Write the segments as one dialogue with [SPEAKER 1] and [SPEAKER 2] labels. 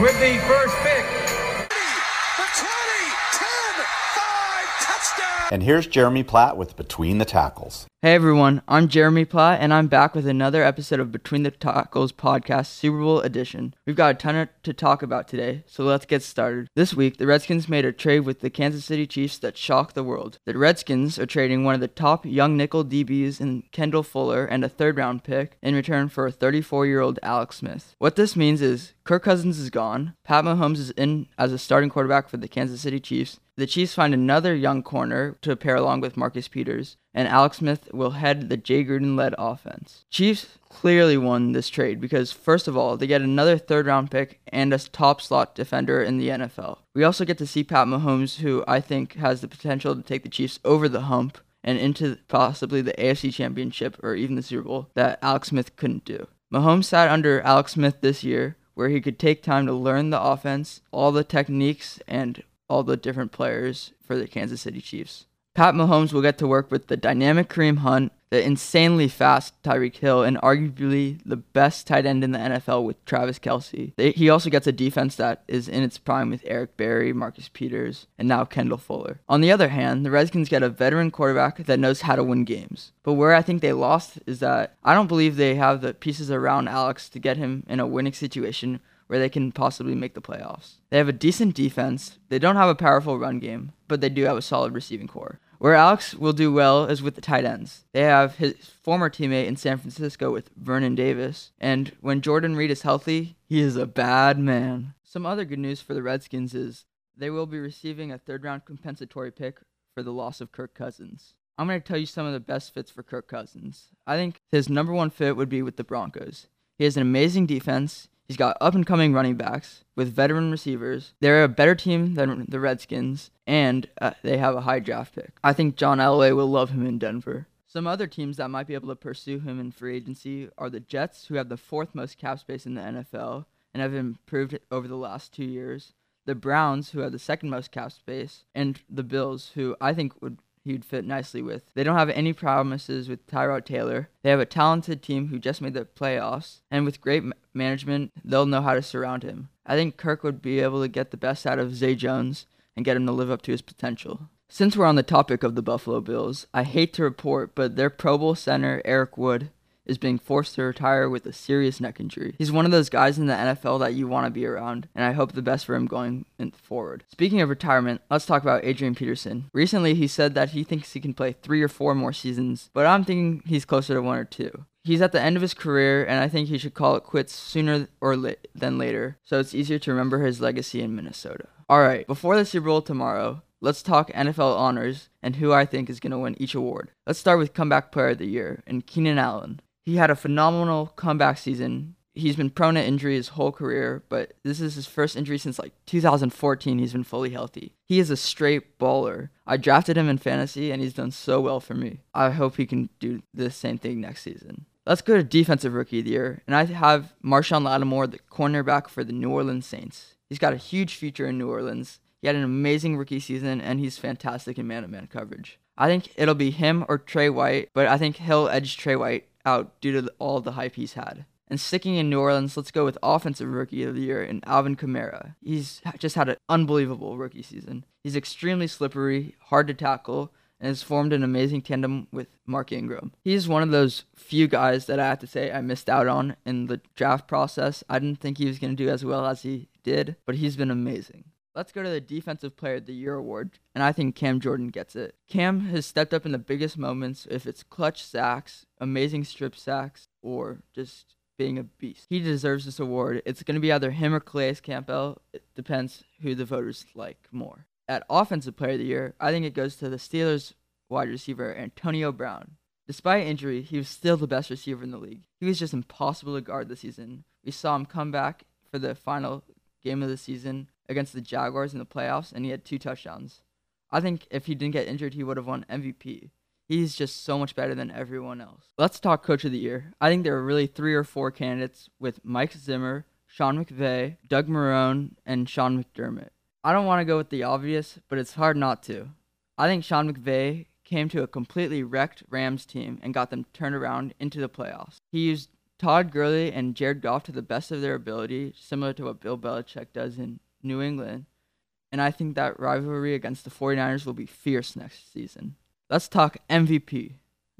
[SPEAKER 1] with the first pick.
[SPEAKER 2] And here's Jeremy Platt with Between the Tackles.
[SPEAKER 3] Hey everyone, I'm Jeremy Platt, and I'm back with another episode of Between the Tackles podcast, Super Bowl edition. We've got a ton to talk about today, so let's get started. This week, the Redskins made a trade with the Kansas City Chiefs that shocked the world. The Redskins are trading one of the top young nickel DBs in Kendall Fuller and a third round pick in return for a 34 year old Alex Smith. What this means is Kirk Cousins is gone, Pat Mahomes is in as a starting quarterback for the Kansas City Chiefs, the Chiefs find another young corner to pair along with Marcus Peters, and Alex Smith will head the Jay Gruden led offense. Chiefs clearly won this trade because, first of all, they get another third round pick and a top slot defender in the NFL. We also get to see Pat Mahomes, who I think has the potential to take the Chiefs over the hump and into possibly the AFC Championship or even the Super Bowl that Alex Smith couldn't do. Mahomes sat under Alex Smith this year, where he could take time to learn the offense, all the techniques, and all the different players for the Kansas City Chiefs. Pat Mahomes will get to work with the dynamic Kareem Hunt, the insanely fast Tyreek Hill, and arguably the best tight end in the NFL with Travis Kelce. He also gets a defense that is in its prime with Eric Berry, Marcus Peters, and now Kendall Fuller. On the other hand, the Redskins get a veteran quarterback that knows how to win games. But where I think they lost is that I don't believe they have the pieces around Alex to get him in a winning situation where they can possibly make the playoffs. They have a decent defense. They don't have a powerful run game, but they do have a solid receiving corps. Where Alex will do well is with the tight ends. They have his former teammate in San Francisco with Vernon Davis, and when Jordan Reed is healthy, he is a bad man. Some other good news for the Redskins is they will be receiving a third round compensatory pick for the loss of Kirk Cousins. I'm going to tell you some of the best fits for Kirk Cousins. I think his number one fit would be with the Broncos. He has an amazing defense. He's got up and coming running backs with veteran receivers. They're a better team than the Redskins, and uh, they have a high draft pick. I think John Elway will love him in Denver. Some other teams that might be able to pursue him in free agency are the Jets, who have the fourth most cap space in the NFL and have improved over the last two years. The Browns, who have the second most cap space, and the Bills, who I think would he'd fit nicely with. They don't have any promises with Tyrod Taylor. They have a talented team who just made the playoffs, and with great management, they'll know how to surround him. I think Kirk would be able to get the best out of Zay Jones and get him to live up to his potential. Since we're on the topic of the Buffalo Bills, I hate to report, but their Pro Bowl center, Eric Wood, is being forced to retire with a serious neck injury. He's one of those guys in the NFL that you want to be around, and I hope the best for him going forward. Speaking of retirement, let's talk about Adrian Peterson. Recently, he said that he thinks he can play three or four more seasons, but I'm thinking he's closer to one or two. He's at the end of his career, and I think he should call it quits sooner or than later, so it's easier to remember his legacy in Minnesota. All right, before the Super Bowl tomorrow, let's talk NFL honors and who I think is going to win each award. Let's start with Comeback Player of the Year and Keenan Allen. He had a phenomenal comeback season. He's been prone to injury his whole career, but this is his first injury since like 2014. He's been fully healthy. He is a straight baller. I drafted him in fantasy and he's done so well for me. I hope he can do the same thing next season. Let's go to defensive rookie of the year, and I have Marshon Lattimore, the cornerback for the New Orleans Saints. He's got a huge future in New Orleans. He had an amazing rookie season, and he's fantastic in man-to-man coverage. I think it'll be him or Trey White, but I think he'll edge Trey White out due to all the hype he's had. And sticking in New Orleans, let's go with Offensive Rookie of the Year in Alvin Kamara. He's just had an unbelievable rookie season. He's extremely slippery, hard to tackle, and has formed an amazing tandem with Mark Ingram. He's one of those few guys that I have to say I missed out on in the draft process. I didn't think he was going to do as well as he did, but he's been amazing. Let's go to the Defensive Player of the Year award, and I think Cam Jordan gets it. Cam has stepped up in the biggest moments, if it's clutch sacks, amazing strip sacks, or just being a beast. He deserves this award. It's going to be either him or Calais Campbell. It depends who the voters like more. At Offensive Player of the Year, I think it goes to the Steelers wide receiver Antonio Brown. Despite injury, he was still the best receiver in the league. He was just impossible to guard this season. We saw him come back for the final game of the season against the Jaguars in the playoffs, and he had two touchdowns. I think if he didn't get injured, he would have won MVP. He's just so much better than everyone else. Let's talk Coach of the Year. I think there are really three or four candidates with Mike Zimmer, Sean McVay, Doug Marrone, and Sean McDermott. I don't want to go with the obvious, but it's hard not to. I think Sean McVay came to a completely wrecked Rams team and got them turned around into the playoffs. He used Todd Gurley and Jared Goff to the best of their ability, similar to what Bill Belichick does in New England. And I think that rivalry against the 49ers will be fierce next season. Let's talk MVP.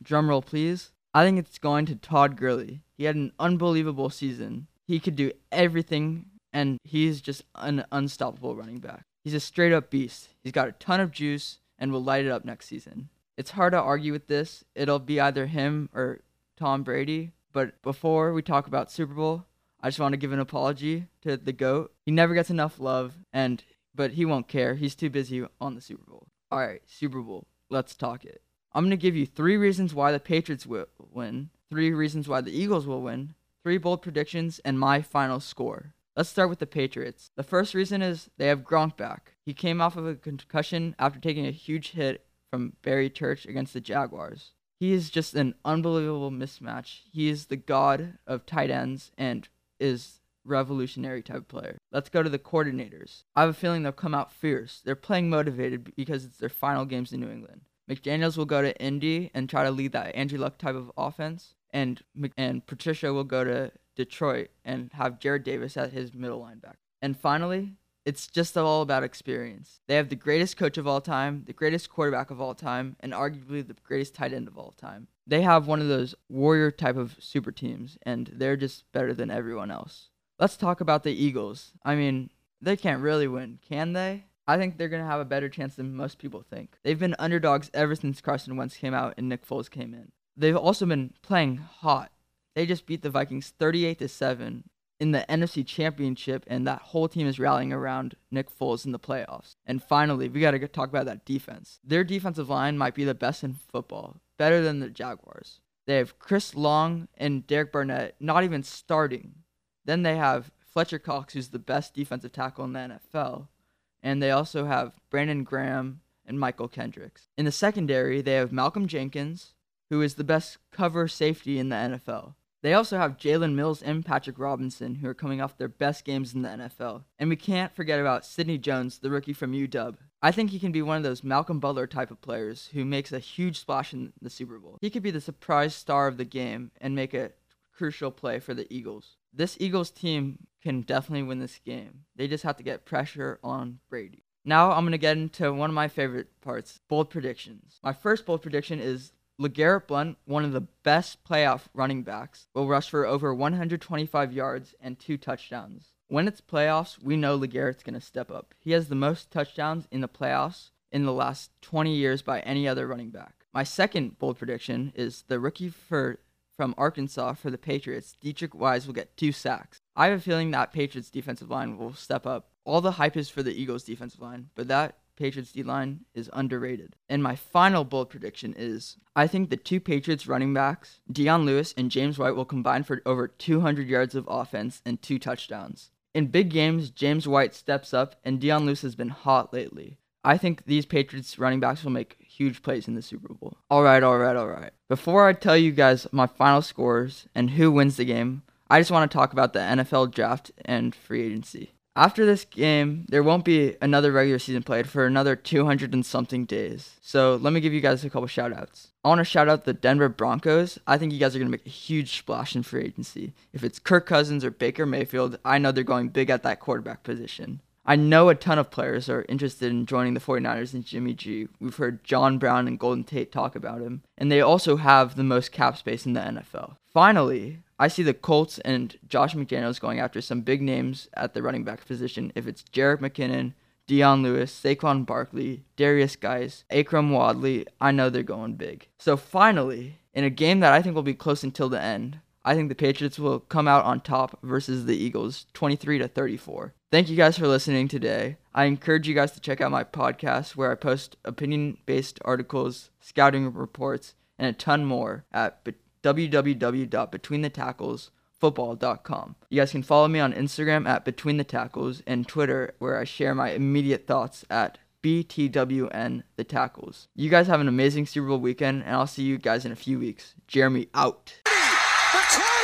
[SPEAKER 3] Drumroll, please. I think it's going to Todd Gurley. He had an unbelievable season. He could do everything, and he's just an unstoppable running back. He's a straight up beast. He's got a ton of juice and will light it up next season. It's hard to argue with this. It'll be either him or Tom Brady. But before we talk about Super Bowl, I just want to give an apology to the GOAT. He never gets enough love, and but he won't care. He's too busy on the Super Bowl. All right, Super Bowl. Let's talk it. I'm going to give you three reasons why the Patriots will win, three reasons why the Eagles will win, three bold predictions, and my final score. Let's start with the Patriots. The first reason is they have Gronk back. He came off of a concussion after taking a huge hit from Barry Church against the Jaguars. He is just an unbelievable mismatch. He is the god of tight ends and is revolutionary type player. Let's go to the coordinators. I have a feeling they'll come out fierce. They're playing motivated because it's their final games in New England. McDaniels will go to Indy and try to lead that Andrew Luck type of offense, and and Patricia will go to Detroit and have Jarrad Davis at his middle linebacker. And finally, it's just all about experience. They have the greatest coach of all time, the greatest quarterback of all time, and arguably the greatest tight end of all time. They have one of those warrior type of super teams, and they're just better than everyone else. Let's talk about the Eagles. I mean, they can't really win, can they? I think they're going to have a better chance than most people think. They've been underdogs ever since Carson Wentz came out and Nick Foles came in. They've also been playing hot. They just beat the Vikings 38 to 7 in the NFC Championship and that whole team is rallying around Nick Foles in the playoffs. And finally, we got to talk about that defense. Their defensive line might be the best in football, better than the Jaguars. They have Chris Long and Derek Barnett not even starting. Then they have Fletcher Cox, who's the best defensive tackle in the NFL and they also have Brandon Graham and Mychal Kendricks. In the secondary, they have Malcolm Jenkins, who is the best cover safety in the NFL. They also have Jalen Mills and Patrick Robinson, who are coming off their best games in the NFL. And we can't forget about Sidney Jones, the rookie from UW. I think he can be one of those Malcolm Butler type of players who makes a huge splash in the Super Bowl. He could be the surprise star of the game and make a crucial play for the Eagles. This Eagles team can definitely win this game. They just have to get pressure on Brady. Now I'm going to get into one of my favorite parts bold predictions. My first bold prediction is LeGarrette Blunt, one of the best playoff running backs, will rush for over 125 yards and two touchdowns. When it's playoffs, we know LeGarrette's going to step up. He has the most touchdowns in the playoffs in the last 20 years by any other running back. My second bold prediction is the rookie for from Arkansas for the Patriots, Deatrich Wise will get two sacks. I have a feeling that Patriots defensive line will step up. All the hype is for the Eagles defensive line, but that Patriots D line is underrated. And my final bold prediction is I think the two Patriots running backs, Dion Lewis and James White, will combine for over 200 yards of offense and two touchdowns. In big games, James White steps up, and Dion Lewis has been hot lately. I think these Patriots running backs will make huge plays in the Super Bowl. All right, all right, all right. Before I tell you guys my final scores and who wins the game, I just want to talk about the NFL draft and free agency. After this game, there won't be another regular season played for another 200 and something days. So let me give you guys a couple shout outs. I want to shout out the Denver Broncos. I think you guys are going to make a huge splash in free agency. If it's Kirk Cousins or Baker Mayfield, I know they're going big at that quarterback position. I know a ton of players are interested in joining the 49ers and Jimmy G. We've heard John Brown and Golden Tate talk about him, and they also have the most cap space in the NFL. Finally, I see the Colts and Josh McDaniels going after some big names at the running back position. If it's Jerick McKinnon, Dion Lewis, Saquon Barkley, Derrius Guice, Akrum Wadley, I know they're going big. So finally, in a game that I think will be close until the end, I think the Patriots will come out on top versus the Eagles, 23 to 34. Thank you guys for listening today. I encourage you guys to check out my podcast where I post opinion based articles, scouting reports, and a ton more at www.betweenthetacklesfootball.com. You guys can follow me on Instagram at Between the Tackles and Twitter where I share my immediate thoughts at BTWN The Tackles. You guys have an amazing Super Bowl weekend, and I'll see you guys in a few weeks. Jeremy out.
[SPEAKER 4] The